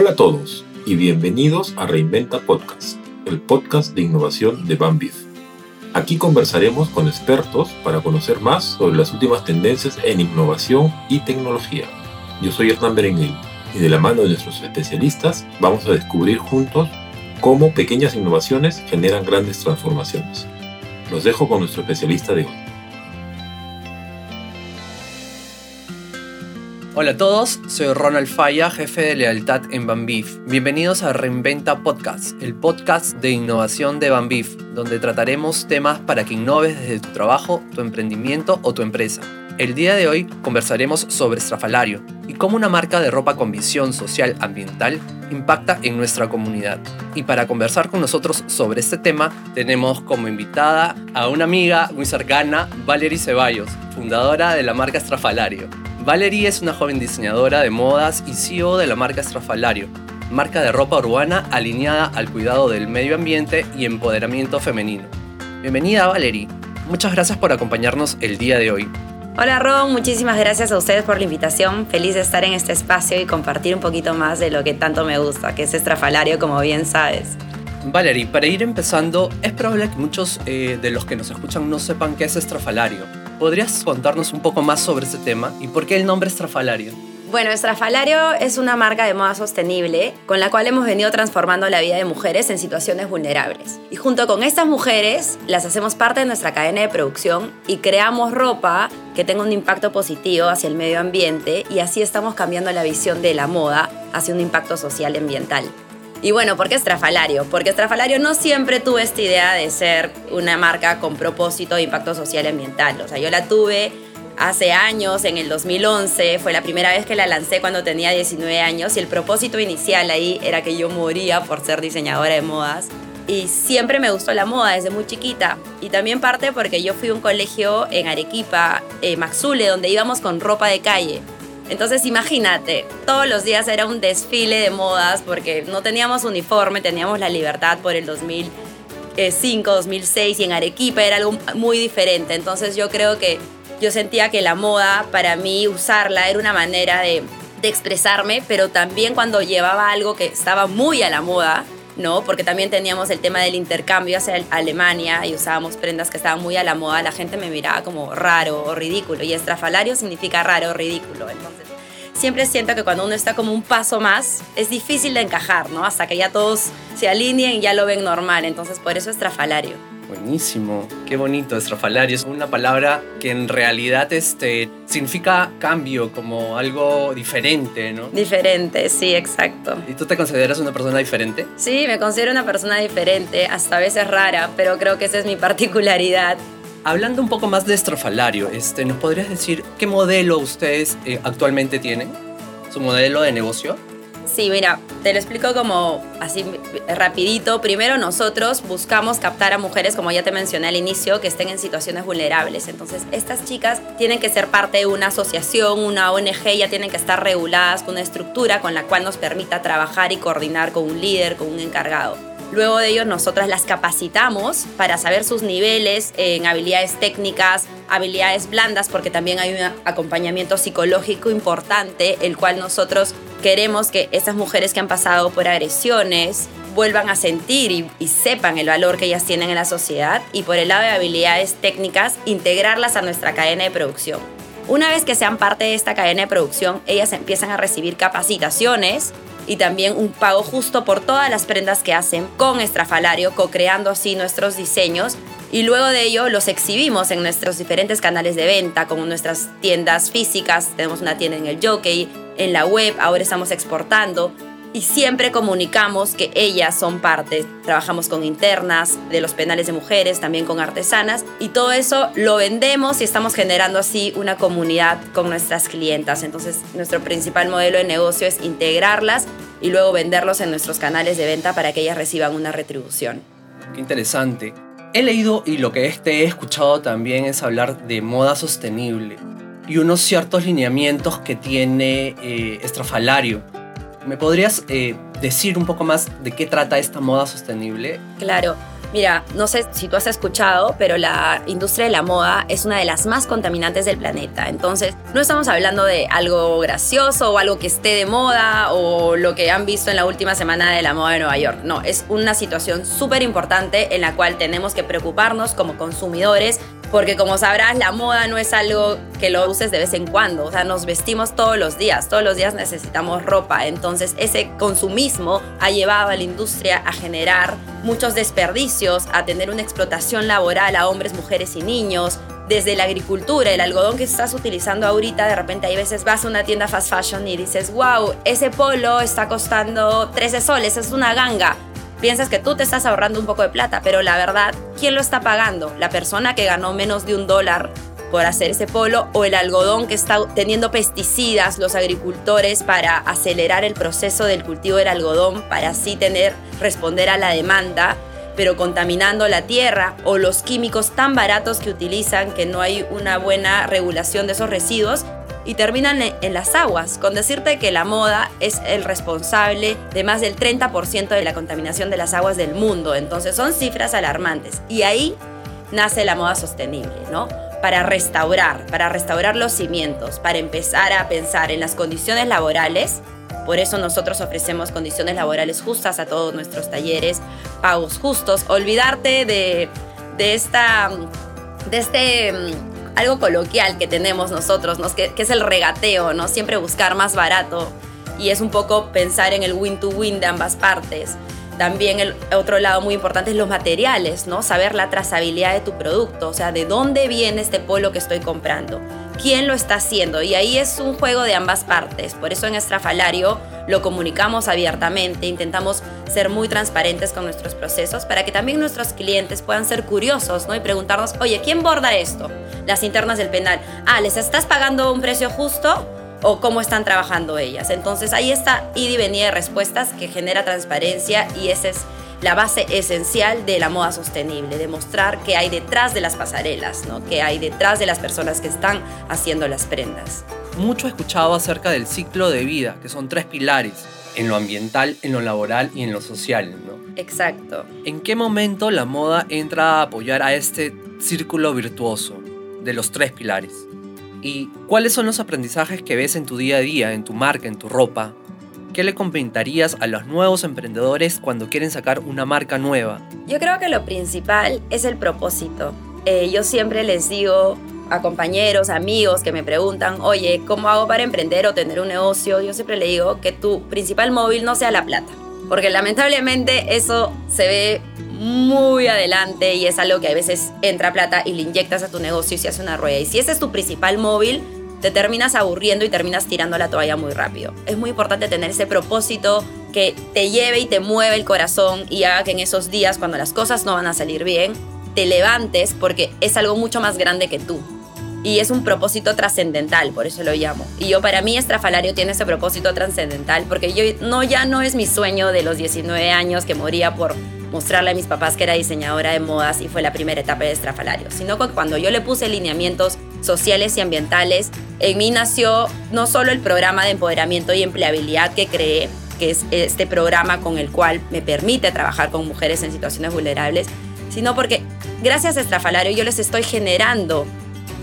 Hola a todos y bienvenidos a Reinventa Podcast, el podcast de innovación de Bambif. Aquí conversaremos con expertos para conocer más sobre las últimas tendencias en innovación y tecnología. Yo soy Hernán Berenguel y de la mano de nuestros especialistas vamos a descubrir juntos cómo pequeñas innovaciones generan grandes transformaciones. Los dejo con nuestro especialista de hoy. Hola a todos, soy Ronald Falla, jefe de lealtad en Bambif. Bienvenidos a Reinventa Podcast, el podcast de innovación de Bambif, donde trataremos temas para que innoves desde tu trabajo, tu emprendimiento o tu empresa. El día de hoy conversaremos sobre Estrafalario y cómo una marca de ropa con visión social ambiental impacta en nuestra comunidad. Y para conversar con nosotros sobre este tema, tenemos como invitada a una amiga muy cercana, Valerie Ceballos, fundadora de la marca Estrafalario. Valerie es una joven diseñadora de modas y CEO de la marca Estrafalario, marca de ropa urbana alineada al cuidado del medio ambiente y empoderamiento femenino. Bienvenida Valerie, muchas gracias por acompañarnos el día de hoy. Hola Ron, muchísimas gracias a ustedes por la invitación. Feliz de estar en este espacio y compartir un poquito más de lo que tanto me gusta, que es Estrafalario, como bien sabes. Valerie, para ir empezando, es probable que muchos eh, de los que nos escuchan no sepan qué es estrafalario. ¿Podrías contarnos un poco más sobre este tema y por qué el nombre estrafalario? Bueno, Estrafalario es una marca de moda sostenible con la cual hemos venido transformando la vida de mujeres en situaciones vulnerables. Y junto con estas mujeres las hacemos parte de nuestra cadena de producción y creamos ropa que tenga un impacto positivo hacia el medio ambiente y así estamos cambiando la visión de la moda hacia un impacto social y ambiental. Y bueno, ¿por qué Estrafalario? Porque Estrafalario no siempre tuvo esta idea de ser una marca con propósito de impacto social y ambiental. O sea, yo la tuve hace años, en el 2011, fue la primera vez que la lancé cuando tenía 19 años y el propósito inicial ahí era que yo moría por ser diseñadora de modas. Y siempre me gustó la moda desde muy chiquita. Y también parte porque yo fui a un colegio en Arequipa, eh, Maxule, donde íbamos con ropa de calle. Entonces imagínate, todos los días era un desfile de modas porque no teníamos uniforme, teníamos la libertad por el 2005, 2006 y en Arequipa era algo muy diferente. Entonces yo creo que yo sentía que la moda para mí usarla era una manera de, de expresarme, pero también cuando llevaba algo que estaba muy a la moda, ¿no? Porque también teníamos el tema del intercambio hacia Alemania y usábamos prendas que estaban muy a la moda, la gente me miraba como raro o ridículo y estrafalario significa raro o ridículo. Entonces, siempre siento que cuando uno está como un paso más, es difícil de encajar, ¿no? Hasta que ya todos se alineen y ya lo ven normal. Entonces, por eso estrafalario. Buenísimo, qué bonito, estrafalario. Es una palabra que en realidad este, significa cambio, como algo diferente, ¿no? Diferente, sí, exacto. ¿Y tú te consideras una persona diferente? Sí, me considero una persona diferente, hasta a veces rara, pero creo que esa es mi particularidad. Hablando un poco más de estrafalario, este, ¿nos podrías decir qué modelo ustedes eh, actualmente tienen? ¿Su modelo de negocio? Sí, mira, te lo explico como así rapidito. Primero nosotros buscamos captar a mujeres, como ya te mencioné al inicio, que estén en situaciones vulnerables. Entonces, estas chicas tienen que ser parte de una asociación, una ONG, ya tienen que estar reguladas con una estructura con la cual nos permita trabajar y coordinar con un líder, con un encargado. Luego de ello, nosotras las capacitamos para saber sus niveles en habilidades técnicas, habilidades blandas, porque también hay un acompañamiento psicológico importante, el cual nosotros queremos que esas mujeres que han pasado por agresiones vuelvan a sentir y, y, sepan el valor que ellas tienen en la sociedad y por el lado de habilidades técnicas, integrarlas a nuestra cadena de producción. Una vez que sean parte de esta cadena de producción, ellas empiezan a recibir capacitaciones y también un pago justo por todas las prendas que hacen con Estrafalario, co-creando así nuestros diseños. Y luego de ello los exhibimos en nuestros diferentes canales de venta, como nuestras tiendas físicas, tenemos una tienda en el Jockey, en la web, ahora estamos exportando y siempre comunicamos que ellas son parte. Trabajamos con internas de los penales de mujeres, también con artesanas y todo eso lo vendemos y estamos generando así una comunidad con nuestras clientas. Entonces nuestro principal modelo de negocio es integrarlas y luego venderlos en nuestros canales de venta para que ellas reciban una retribución. Qué interesante. He leído y lo que este he escuchado también es hablar de moda sostenible y unos ciertos lineamientos que tiene eh, Estrafalario ¿Me podrías eh, decir un poco más de qué trata esta moda sostenible? Claro. Mira, no sé si tú has escuchado, pero la industria de la moda es una de las más contaminantes del planeta. Entonces, no estamos hablando de algo gracioso o algo que esté de moda o lo que han visto en la última semana de la moda de Nueva York. No, es una situación súper importante en la cual tenemos que preocuparnos como consumidores porque como sabrás, la moda no es algo que lo uses de vez en cuando, o sea, nos vestimos todos los días, todos los días necesitamos ropa, entonces ese consumismo ha llevado a la industria a generar muchos desperdicios, a tener una explotación laboral a hombres, mujeres y niños, desde la agricultura, el algodón que estás utilizando ahorita, de repente hay veces vas a una tienda fast fashion y dices, wow, ese polo está costando 13 soles, es una ganga piensas que tú te estás ahorrando un poco de plata, pero la verdad, ¿quién lo está pagando? La persona que ganó menos de un dólar por hacer ese polo o el algodón que está teniendo pesticidas los agricultores para acelerar el proceso del cultivo del algodón para así tener responder a la demanda pero contaminando la tierra o los químicos tan baratos que utilizan que no hay una buena regulación de esos residuos y terminan en las aguas, con decirte que la moda es el responsable de más del 30% de la contaminación de las aguas del mundo. Entonces son cifras alarmantes. Y ahí nace la moda sostenible, ¿no? Para restaurar, para restaurar los cimientos, para empezar a pensar en las condiciones laborales. Por eso nosotros ofrecemos condiciones laborales justas a todos nuestros talleres, pagos justos, olvidarte de, de esta de este algo coloquial que tenemos nosotros, ¿no? que, es el regateo, ¿no? Siempre buscar más barato y es un poco pensar en el win-to-win de ambas partes. También el otro lado muy importante es los materiales, ¿no? Saber la trazabilidad de tu producto, o sea, de dónde viene este polo que estoy comprando, quién lo está haciendo. Y ahí es un juego de ambas partes. Por eso en Estrafalario lo comunicamos abiertamente, intentamos ser muy transparentes con nuestros procesos para que también nuestros clientes puedan ser curiosos, ¿no? Y preguntarnos, oye, ¿quién borda esto? Las internas del penal. Ah, ¿les estás pagando un precio justo? o cómo están trabajando ellas. Entonces ahí está ida y venida de respuestas que genera transparencia y esa es la base esencial de la moda sostenible, demostrar qué hay detrás de las pasarelas, ¿no? qué hay detrás de las personas que están haciendo las prendas. Mucho he escuchado acerca del ciclo de vida, que son tres pilares, en lo ambiental, en lo laboral y en lo social. ¿no? Exacto. ¿En qué momento la moda entra a apoyar a este círculo virtuoso de los tres pilares? ¿Y cuáles son los aprendizajes que ves en tu día a día, en tu marca, en tu ropa? ¿Qué le comentarías a los nuevos emprendedores cuando quieren sacar una marca nueva? Yo creo que lo principal es el propósito. Eh, yo siempre les digo a compañeros, amigos que me preguntan, oye, ¿cómo hago para emprender o tener un negocio? Yo siempre le digo que tu principal móvil no sea la plata, porque lamentablemente eso se ve muy adelante y es algo que a veces entra plata y le inyectas a tu negocio y se hace una rueda. Y si ese es tu principal móvil, te terminas aburriendo y terminas tirando la toalla muy rápido. Es muy importante tener ese propósito que te lleve y te mueve el corazón y haga que en esos días, cuando las cosas no van a salir bien, te levantes porque es algo mucho más grande que tú. Y es un propósito trascendental, por eso lo llamo. Y yo para mí Estrafalario tiene ese propósito trascendental porque yo no ya no es mi sueño de los 19 años que moría por mostrarle a mis papás que era diseñadora de modas y fue la primera etapa de Estrafalario, sino que cuando yo le puse lineamientos sociales y ambientales, en mí nació no solo el programa de empoderamiento y empleabilidad que creé, que es este programa con el cual me permite trabajar con mujeres en situaciones vulnerables, sino porque gracias a Estrafalario yo les estoy generando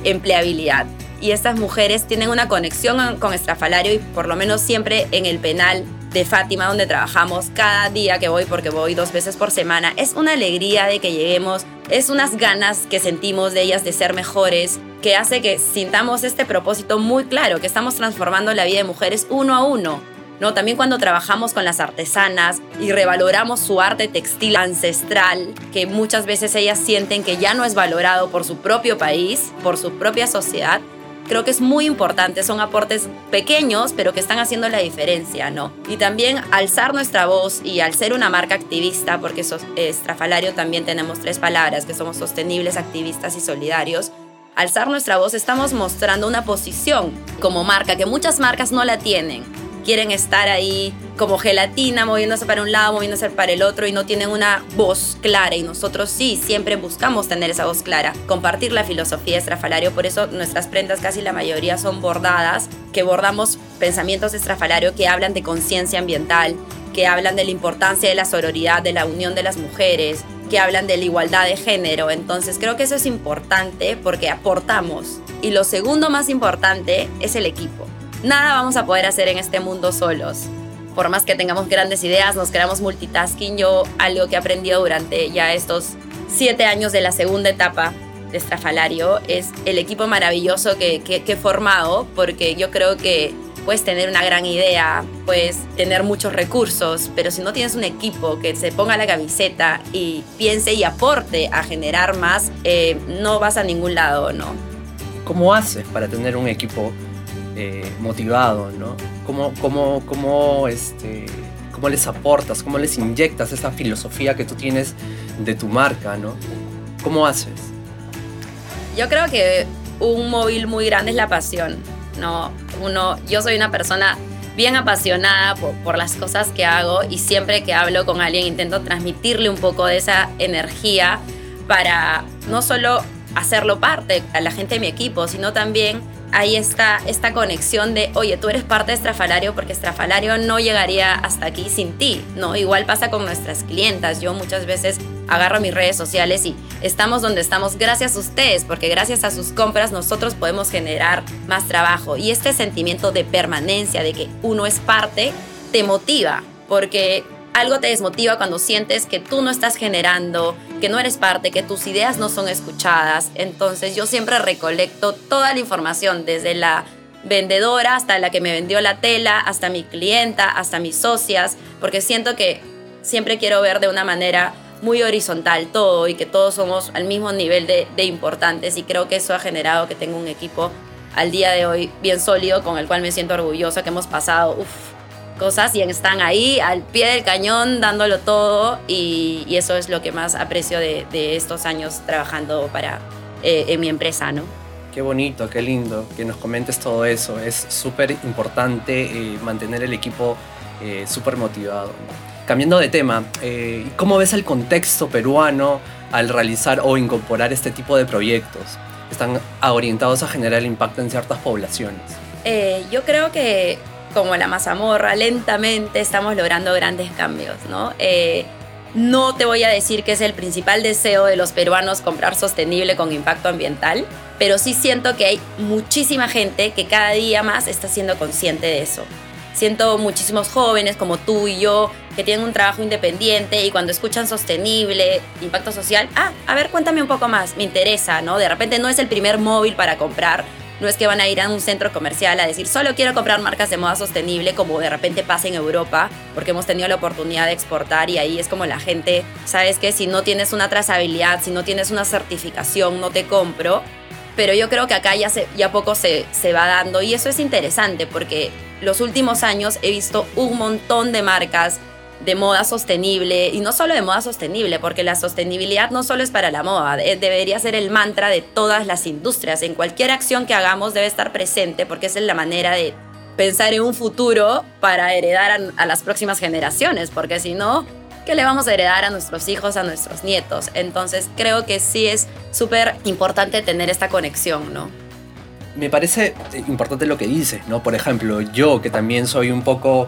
empleabilidad. Y estas mujeres tienen una conexión con Estrafalario y por lo menos siempre en el penal de Fátima, donde trabajamos cada día que voy, porque voy dos veces por semana. Es una alegría de que lleguemos, es unas ganas que sentimos de ellas de ser mejores, que hace que sintamos este propósito muy claro, que estamos transformando la vida de mujeres uno a uno. ¿no? También cuando trabajamos con las artesanas y revaloramos su arte textil ancestral, que muchas veces ellas sienten que ya no es valorado por su propio país, por su propia sociedad, creo que es muy importante. Son aportes pequeños, pero que están haciendo la diferencia, ¿no? Y también alzar nuestra voz y al ser una marca activista, porque Estrafalario también tenemos tres palabras, que somos sostenibles, activistas y solidarios. Alzar nuestra voz estamos mostrando una posición como marca que muchas marcas no la tienen quieren estar ahí como gelatina, moviéndose para un lado, moviéndose para el otro y no tienen una voz clara. Y nosotros sí, siempre buscamos tener esa voz clara, compartir la filosofía estrafalario. Por eso nuestras prendas, casi la mayoría, son bordadas, que bordamos pensamientos estrafalario que hablan de conciencia ambiental, que hablan de la importancia de la sororidad, de la unión de las mujeres, que hablan de la igualdad de género. Entonces creo que eso es importante porque aportamos. Y lo segundo más importante es el equipo. Nada vamos a poder hacer en este mundo solos. Por más que tengamos grandes ideas, nos creamos multitasking. Yo algo que he aprendido durante ya estos siete años de la segunda etapa de Estrafalario es el equipo maravilloso que, que, he formado, porque yo creo que puedes tener una gran idea, puedes tener muchos recursos, pero si no tienes un equipo que se ponga la camiseta y piense y aporte a generar más, eh, no vas a ningún lado, ¿no? ¿Cómo haces para tener un equipo eh, motivado, ¿no? ¿Cómo, cómo, cómo, este, ¿Cómo les aportas, cómo les inyectas esa filosofía que tú tienes de tu marca, ¿no? ¿Cómo haces? Yo creo que un móvil muy grande es la pasión ¿no? Uno, yo soy una persona bien apasionada por, las cosas que hago y siempre que hablo con alguien intento transmitirle un poco de esa energía para no solo hacerlo parte a la gente de mi equipo, sino también ahí está esta conexión de, oye, tú eres parte de Estrafalario porque Estrafalario no llegaría hasta aquí sin ti, ¿no? Igual pasa con nuestras clientas. Yo muchas veces agarro mis redes sociales y estamos donde estamos gracias a ustedes, porque gracias a sus compras nosotros podemos generar más trabajo. Y este sentimiento de permanencia, de que uno es parte, te motiva, porque algo te desmotiva cuando sientes que tú no estás generando, que no eres parte, que tus ideas no son escuchadas. Entonces yo siempre recolecto toda la información, desde la vendedora hasta la que me vendió la tela, hasta mi clienta, hasta mis socias, porque siento que siempre quiero ver de una manera muy horizontal todo y que todos somos al mismo nivel de, importantes y creo que eso ha generado que tengo un equipo al día de hoy bien sólido con el cual me siento orgullosa que hemos pasado cosas y están ahí al pie del cañón dándolo todo y, eso es lo que más aprecio de, estos años trabajando para eh, en mi empresa, ¿no? Qué bonito, qué lindo que nos comentes todo eso. Es súper importante eh, mantener el equipo eh, súper motivado. Cambiando de tema, eh, ¿cómo ves el contexto peruano al realizar o incorporar este tipo de proyectos? ¿Están orientados a generar impacto en ciertas poblaciones? Eh, yo creo que como la mazamorra, lentamente estamos logrando grandes cambios, ¿no? Eh, no te voy a decir que es el principal deseo de los peruanos comprar sostenible con impacto ambiental, pero sí siento que hay muchísima gente que cada día más está siendo consciente de eso. Siento muchísimos jóvenes como tú y yo que tienen un trabajo independiente y cuando escuchan sostenible, impacto social, ah, a ver, cuéntame un poco más, me interesa, ¿no? De repente no es el primer móvil para comprar, no es que van a ir a un centro comercial a decir, solo quiero comprar marcas de moda sostenible, como de repente pasa en Europa, porque hemos tenido la oportunidad de exportar y ahí es como la gente, sabes que si no tienes una trazabilidad, si no tienes una certificación, no te compro. Pero yo creo que acá ya, se, ya poco se, se va dando y eso es interesante porque los últimos años he visto un montón de marcas de moda sostenible y no solo de moda sostenible, porque la sostenibilidad no solo es para la moda, eh, debería ser el mantra de todas las industrias. En cualquier acción que hagamos debe estar presente porque esa es la manera de pensar en un futuro para heredar a, las próximas generaciones, porque si no, ¿qué le vamos a heredar a nuestros hijos, a nuestros nietos? Entonces creo que sí es súper importante tener esta conexión, ¿no? me parece importante lo que dices, ¿no? Por ejemplo, yo que también soy un poco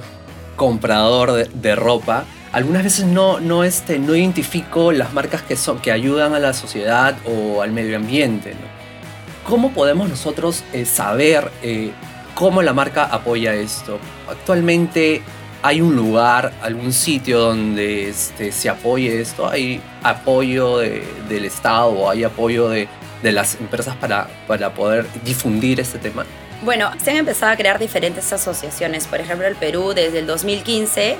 comprador de, ropa, algunas veces no, no, este, no identifico las marcas que, son, que ayudan a la sociedad o al medio ambiente. ¿Cómo podemos nosotros eh, saber eh, cómo la marca apoya esto? Actualmente hay un lugar, algún sitio donde este, se apoye esto, hay apoyo del Estado hay apoyo de, de las empresas para, para poder difundir este tema? Bueno, se han empezado a crear diferentes asociaciones. Por ejemplo, el Perú desde el 2015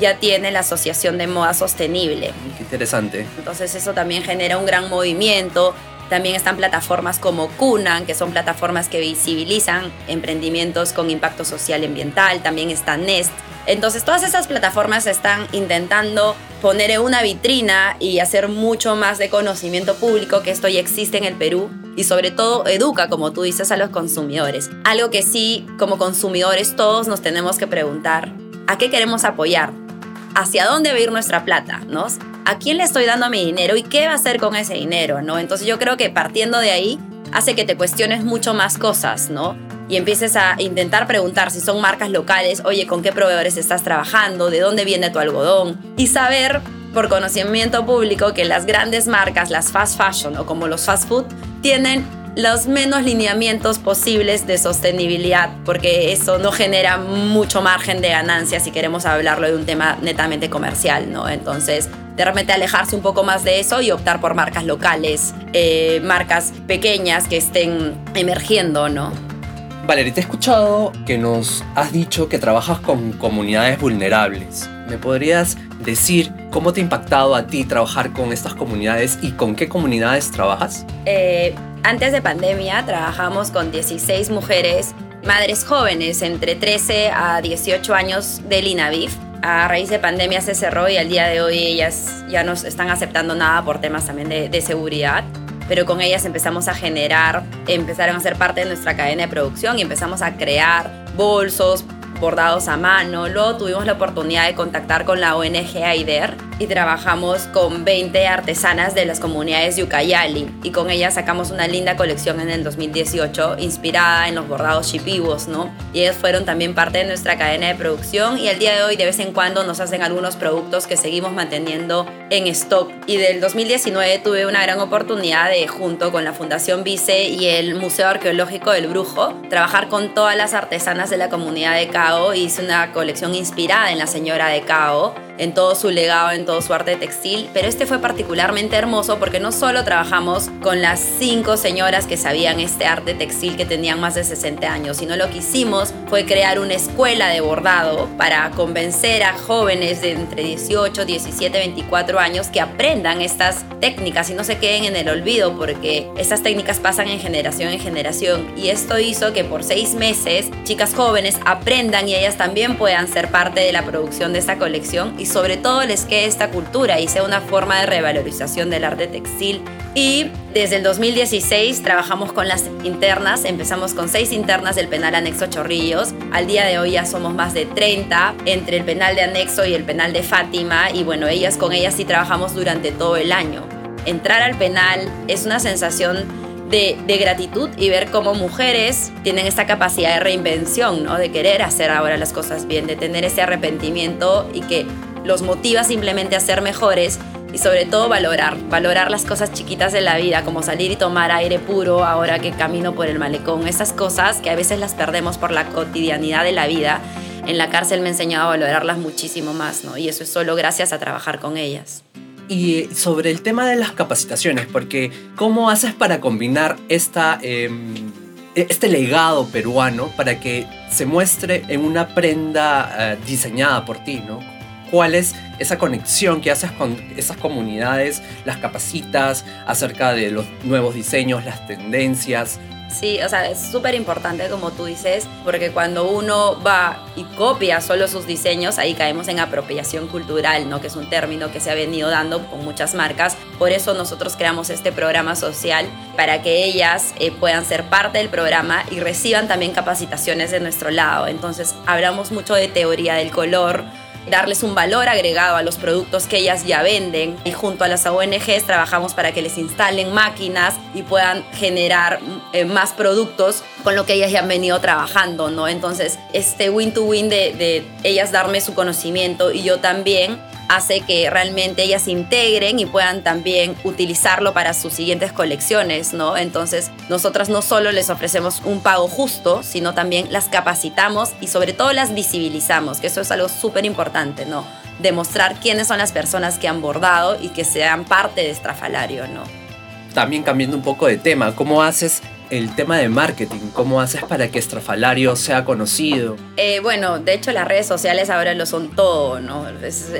ya tiene la Asociación de Moda Sostenible. Qué interesante. Entonces eso también genera un gran movimiento. También están plataformas como Cunan, que son plataformas que visibilizan emprendimientos con impacto social y ambiental. También está Nest, entonces todas esas plataformas están intentando poner en una vitrina y hacer mucho más de conocimiento público que esto ya existe en el Perú y sobre todo educa, como tú dices, a los consumidores. Algo que sí, como consumidores todos nos tenemos que preguntar, ¿a qué queremos apoyar? ¿Hacia dónde va a ir nuestra plata? ¿no? ¿A quién le estoy dando mi dinero y qué va a hacer con ese dinero? ¿no? Entonces yo creo que partiendo de ahí hace que te cuestiones mucho más cosas, ¿no? Y empieces a intentar preguntar si son marcas locales, oye, ¿con qué proveedores estás trabajando? ¿De dónde viene tu algodón? Y saber por conocimiento público que las grandes marcas, las fast fashion o como los fast food, tienen los menos lineamientos posibles de sostenibilidad, porque eso no genera mucho margen de ganancia si queremos hablarlo de un tema netamente comercial, ¿no? Entonces, de repente alejarse un poco más de eso y optar por marcas locales, eh, marcas pequeñas que estén emergiendo, ¿no? Valeria, te he escuchado que nos has dicho que trabajas con comunidades vulnerables. ¿Me podrías decir cómo te ha impactado a ti trabajar con estas comunidades y con qué comunidades trabajas? Eh, antes de pandemia trabajamos con 16 mujeres, madres jóvenes entre 13 a 18 años del INAVIF. A raíz de pandemia se cerró y al día de hoy ellas ya no están aceptando nada por temas también de, de seguridad pero con ellas empezamos a generar, empezaron a ser parte de nuestra cadena de producción y empezamos a crear bolsos, bordados a mano. Luego tuvimos la oportunidad de contactar con la ONG AIDER y trabajamos con 20 artesanas de las comunidades de Ucayali y con ellas sacamos una linda colección en el 2018 inspirada en los bordados chipibos, ¿no? Y ellos fueron también parte de nuestra cadena de producción y al día de hoy de vez en cuando nos hacen algunos productos que seguimos manteniendo en stock. Y del 2019 tuve una gran oportunidad de, junto con la Fundación Vice y el Museo Arqueológico del Brujo, trabajar con todas las artesanas de la comunidad de Hice una colección inspirada en la señora de Cao en todo su legado, en todo su arte textil, pero este fue particularmente hermoso porque no solo trabajamos con las cinco señoras que sabían este arte textil que tenían más de 60 años, sino lo que hicimos fue crear una escuela de bordado para convencer a jóvenes de entre 18, 17, 24 años que aprendan estas técnicas y no se queden en el olvido porque estas técnicas pasan en generación en generación. Y esto hizo que por seis meses chicas jóvenes aprendan y ellas también puedan ser parte de la producción de esta colección y sobre todo les quede esta cultura y sea una forma de revalorización del arte textil. Y desde el 2016 trabajamos con las internas, empezamos con seis internas del penal anexo Chorrillos, al día de hoy ya somos más de 30 entre el penal de anexo y el penal de Fátima y bueno, ellas con ellas sí trabajamos durante todo el año. Entrar al penal es una sensación de, de, gratitud y ver cómo mujeres tienen esta capacidad de reinvención, ¿no? de querer hacer ahora las cosas bien, de tener ese arrepentimiento y que los motiva simplemente a ser mejores y sobre todo valorar, valorar las cosas chiquitas de la vida, como salir y tomar aire puro ahora que camino por el malecón, esas cosas que a veces las perdemos por la cotidianidad de la vida. En la cárcel me he enseñado a valorarlas muchísimo más, ¿no? Y eso es solo gracias a trabajar con ellas. Y sobre el tema de las capacitaciones, porque ¿cómo haces para combinar esta, em, este legado peruano para que se muestre en una prenda eh, diseñada por ti, ¿no? Cuál es esa conexión que haces con esas comunidades, las capacitas acerca de los nuevos diseños, las tendencias. Sí, o sea, es súper importante como tú dices, porque cuando uno va y copia solo sus diseños, ahí caemos en apropiación cultural, ¿no? Que es un término que se ha venido dando con muchas marcas. Por eso nosotros creamos este programa social para que ellas eh, puedan ser parte del programa y reciban también capacitaciones de nuestro lado. Entonces, hablamos mucho de teoría del color, darles un valor agregado a los productos que ellas ya venden y junto a las ONGs trabajamos para que les instalen máquinas y puedan generar eh, más productos con lo que ellas ya han venido trabajando, ¿no? Entonces, este win-to-win de ellas darme su conocimiento y yo también hace que realmente ellas integren y puedan también utilizarlo para sus siguientes colecciones, ¿no? Entonces, nosotras no solo les ofrecemos un pago justo, sino también las capacitamos y sobre todo las visibilizamos, que eso es algo súper importante, ¿no? Demostrar quiénes son las personas que han bordado y que sean parte de Estrafalario, ¿no? También cambiando un poco de tema, ¿cómo haces el tema de marketing? ¿Cómo haces para que Estrafalario sea conocido? Eh, bueno, de hecho las redes sociales ahora lo son todo, ¿no? Es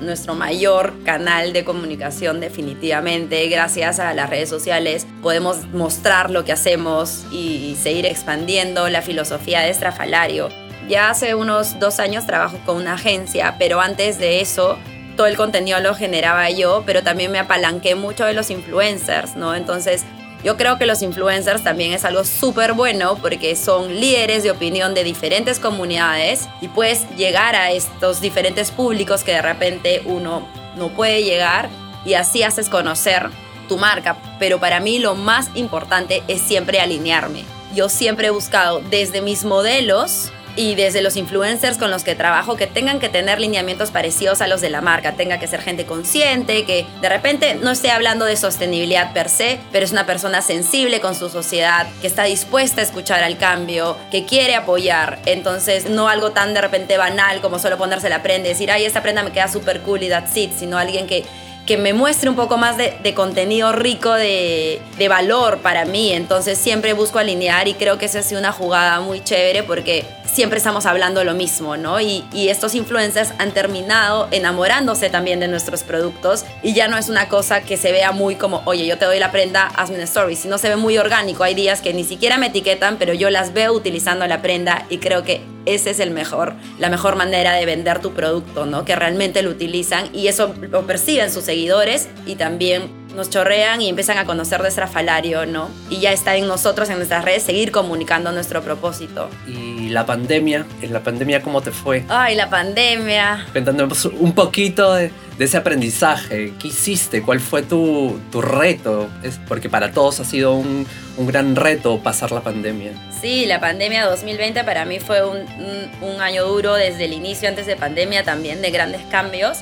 nuestro mayor canal de comunicación definitivamente. Gracias a las redes sociales podemos mostrar lo que hacemos y seguir expandiendo la filosofía de Estrafalario. Ya hace unos dos años trabajo con una agencia, pero antes de eso todo el contenido lo generaba yo, pero también me apalanqué mucho de los influencers, ¿no? Entonces yo creo que los influencers también es algo súper bueno porque son líderes de opinión de diferentes comunidades y puedes llegar a estos diferentes públicos que de repente uno no puede llegar y así haces conocer tu marca. Pero para mí lo más importante es siempre alinearme. Yo siempre he buscado desde mis modelos y desde los influencers con los que trabajo que tengan que tener lineamientos parecidos a los de la marca, tenga que ser gente consciente, que de repente no esté hablando de sostenibilidad per se, pero es una persona sensible con su sociedad, que está dispuesta a escuchar al cambio, que quiere apoyar. Entonces, no algo tan de repente banal como solo ponerse la prenda y decir, ay, esta prenda me queda súper cool y that's it, sino alguien que que me muestre un poco más de, contenido rico de, de, valor para mí. Entonces siempre busco alinear y creo que esa ha sido una jugada muy chévere porque siempre estamos hablando lo mismo, ¿no? Y, estos influencers han terminado enamorándose también de nuestros productos y ya no es una cosa que se vea muy como, oye, yo te doy la prenda, hazme una story, sino se ve muy orgánico. Hay días que ni siquiera me etiquetan, pero yo las veo utilizando la prenda y creo que ese es el mejor, la mejor manera de vender tu producto, ¿no? Que realmente lo utilizan y eso lo perciben sus seguidores y también nos chorrean y empiezan a conocer de Estrafalario, ¿no? Y ya está en nosotros, en nuestras redes, seguir comunicando nuestro propósito. ¿Y la pandemia? ¿En la pandemia cómo te fue? Ay, la pandemia. Cuéntanos un poquito de, ese aprendizaje. ¿Qué hiciste? ¿Cuál fue tu, tu reto? Es porque para todos ha sido un, un, gran reto pasar la pandemia. Sí, la pandemia 2020 para mí fue un, un, un año duro desde el inicio, antes de pandemia también, de grandes cambios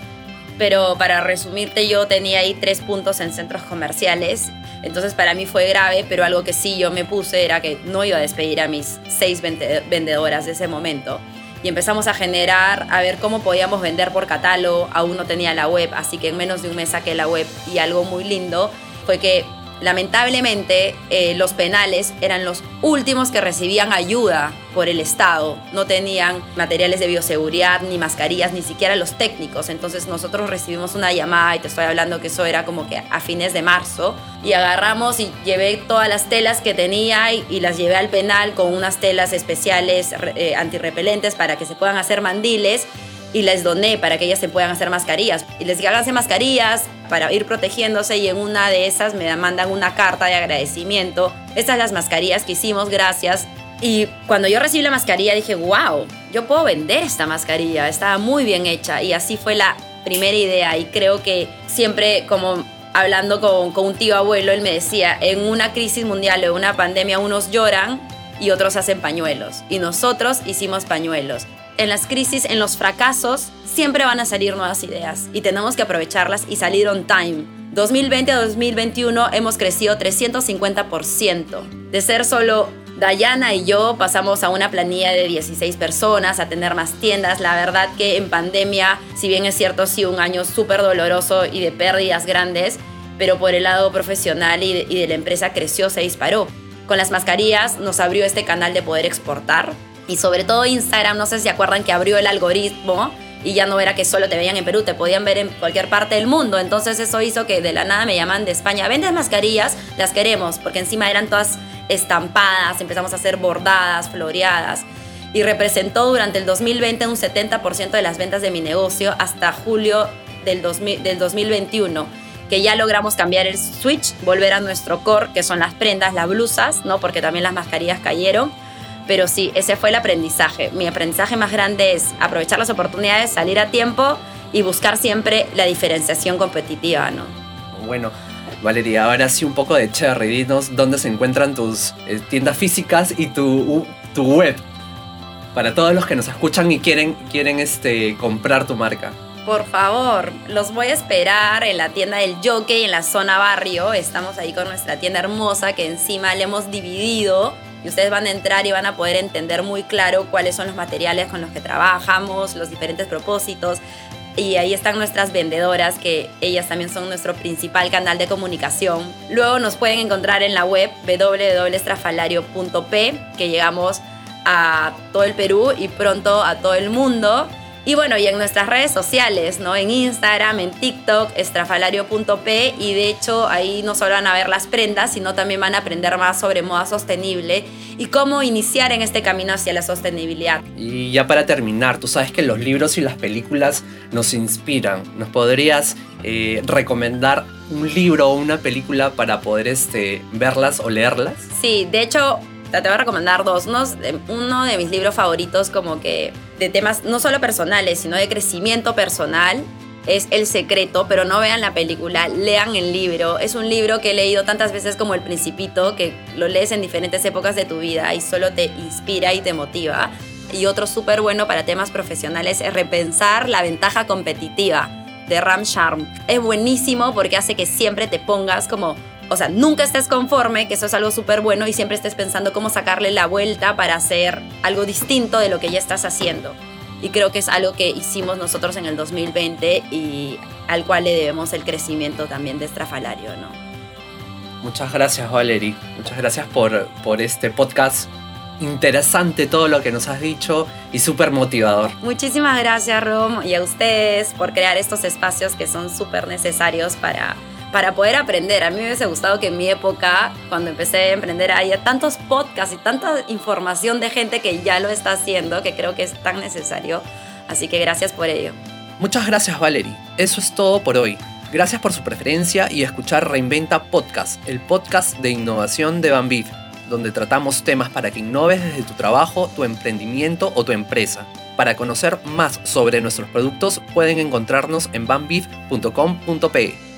pero para resumirte yo tenía ahí tres puntos en centros comerciales. Entonces para mí fue grave, pero algo que sí yo me puse era que no iba a despedir a mis seis vendedoras de ese momento. Y empezamos a generar, a ver cómo podíamos vender por catálogo. Aún no tenía la web, así que en menos de un mes saqué la web. Y algo muy lindo fue que Lamentablemente, eh, los penales eran los últimos que recibían ayuda por el Estado. No tenían materiales de bioseguridad, ni mascarillas, ni siquiera los técnicos. Entonces nosotros recibimos una llamada, y te estoy hablando que eso era como que a fines de marzo, y agarramos y llevé todas las telas que tenía y, las llevé al penal con unas telas especiales eh, antirrepelentes para que se puedan hacer mandiles y les doné para que ellas se puedan hacer mascarillas. Y les dije, háganse mascarillas para ir protegiéndose y en una de esas me mandan una carta de agradecimiento. Estas las mascarillas que hicimos, gracias. Y cuando yo recibí la mascarilla dije, wow, yo puedo vender esta mascarilla, estaba muy bien hecha. Y así fue la primera idea y creo que siempre como hablando con, con un tío abuelo, él me decía, en una crisis mundial o en una pandemia unos lloran y otros hacen pañuelos. Y nosotros hicimos pañuelos en las crisis, en los fracasos, siempre van a salir nuevas ideas y tenemos que aprovecharlas y salir on time. 2020 a 2021 hemos crecido 350%. De ser solo Dayana y yo pasamos a una planilla de 16 personas, a tener más tiendas. La verdad que en pandemia, si bien es cierto, sí un año súper doloroso y de pérdidas grandes, pero por el lado profesional y de, y de la empresa creció, se disparó. Con las mascarillas nos abrió este canal de poder exportar y sobre todo Instagram, no sé si acuerdan que abrió el algoritmo y ya no era que solo te veían en Perú, te podían ver en cualquier parte del mundo. Entonces eso hizo que de la nada me llaman de España, vendes mascarillas, las queremos, porque encima eran todas estampadas, empezamos a hacer bordadas, floreadas. Y representó durante el 2020 un 70% de las ventas de mi negocio hasta julio del, del 2021 que ya logramos cambiar el switch, volver a nuestro core, que son las prendas, las blusas, ¿no? porque también las mascarillas cayeron pero sí, ese fue el aprendizaje. Mi aprendizaje más grande es aprovechar las oportunidades, salir a tiempo y buscar siempre la diferenciación competitiva, ¿no? Bueno, Valeria, ahora sí un poco de cherry. Dinos dónde se encuentran tus eh, tiendas físicas y tu, tu web. Para todos los que nos escuchan y quieren, quieren este, comprar tu marca. Por favor, los voy a esperar en la tienda del Jockey en la zona barrio. Estamos ahí con nuestra tienda hermosa que encima le hemos dividido y ustedes van a entrar y van a poder entender muy claro cuáles son los materiales con los que trabajamos, los diferentes propósitos. Y ahí están nuestras vendedoras, que ellas también son nuestro principal canal de comunicación. Luego nos pueden encontrar en la web www.estrafalario.p, que llegamos a todo el Perú y pronto a todo el mundo. Y bueno, y en nuestras redes sociales, ¿no? En Instagram, en TikTok, estrafalario.p y de hecho ahí no solo van a ver las prendas, sino también van a aprender más sobre moda sostenible y cómo iniciar en este camino hacia la sostenibilidad. Y ya para terminar, tú sabes que los libros y las películas nos inspiran. ¿Nos podrías eh, recomendar un libro o una película para poder este, verlas o leerlas? Sí, de hecho te voy a recomendar dos. Uno, de mis libros favoritos como que de temas no solo personales, sino de crecimiento personal. Es El Secreto, pero no vean la película, lean el libro. Es un libro que he leído tantas veces como El Principito, que lo lees en diferentes épocas de tu vida y solo te inspira y te motiva. y otro súper bueno para temas profesionales es repensar la ventaja competitiva de Ram Sharm. Es buenísimo porque hace que siempre te pongas como, o sea, nunca estés conforme, que eso es algo súper bueno y siempre estés pensando cómo sacarle la vuelta para hacer algo distinto de lo que ya estás haciendo. Y creo que es algo que hicimos nosotros en el 2020 y al cual le debemos el crecimiento también de Estrafalario, ¿no? Muchas gracias, Valerie. Muchas gracias por, por este podcast interesante todo lo que nos has dicho y súper motivador. Muchísimas gracias, Rom, y a ustedes por crear estos espacios que son súper necesarios para, para poder aprender. A mí me hubiese gustado que en mi época, cuando empecé a emprender, haya tantos podcasts y tanta información de gente que ya lo está haciendo, que creo que es tan necesario. Así que gracias por ello. Muchas gracias, Valerie. Eso es todo por hoy. Gracias por su preferencia y escuchar Reinventa Podcast, el podcast de innovación de Banviv, donde tratamos temas para que innoves desde tu trabajo, tu emprendimiento o tu empresa. Para conocer más sobre nuestros productos pueden encontrarnos en banviv.com.pe.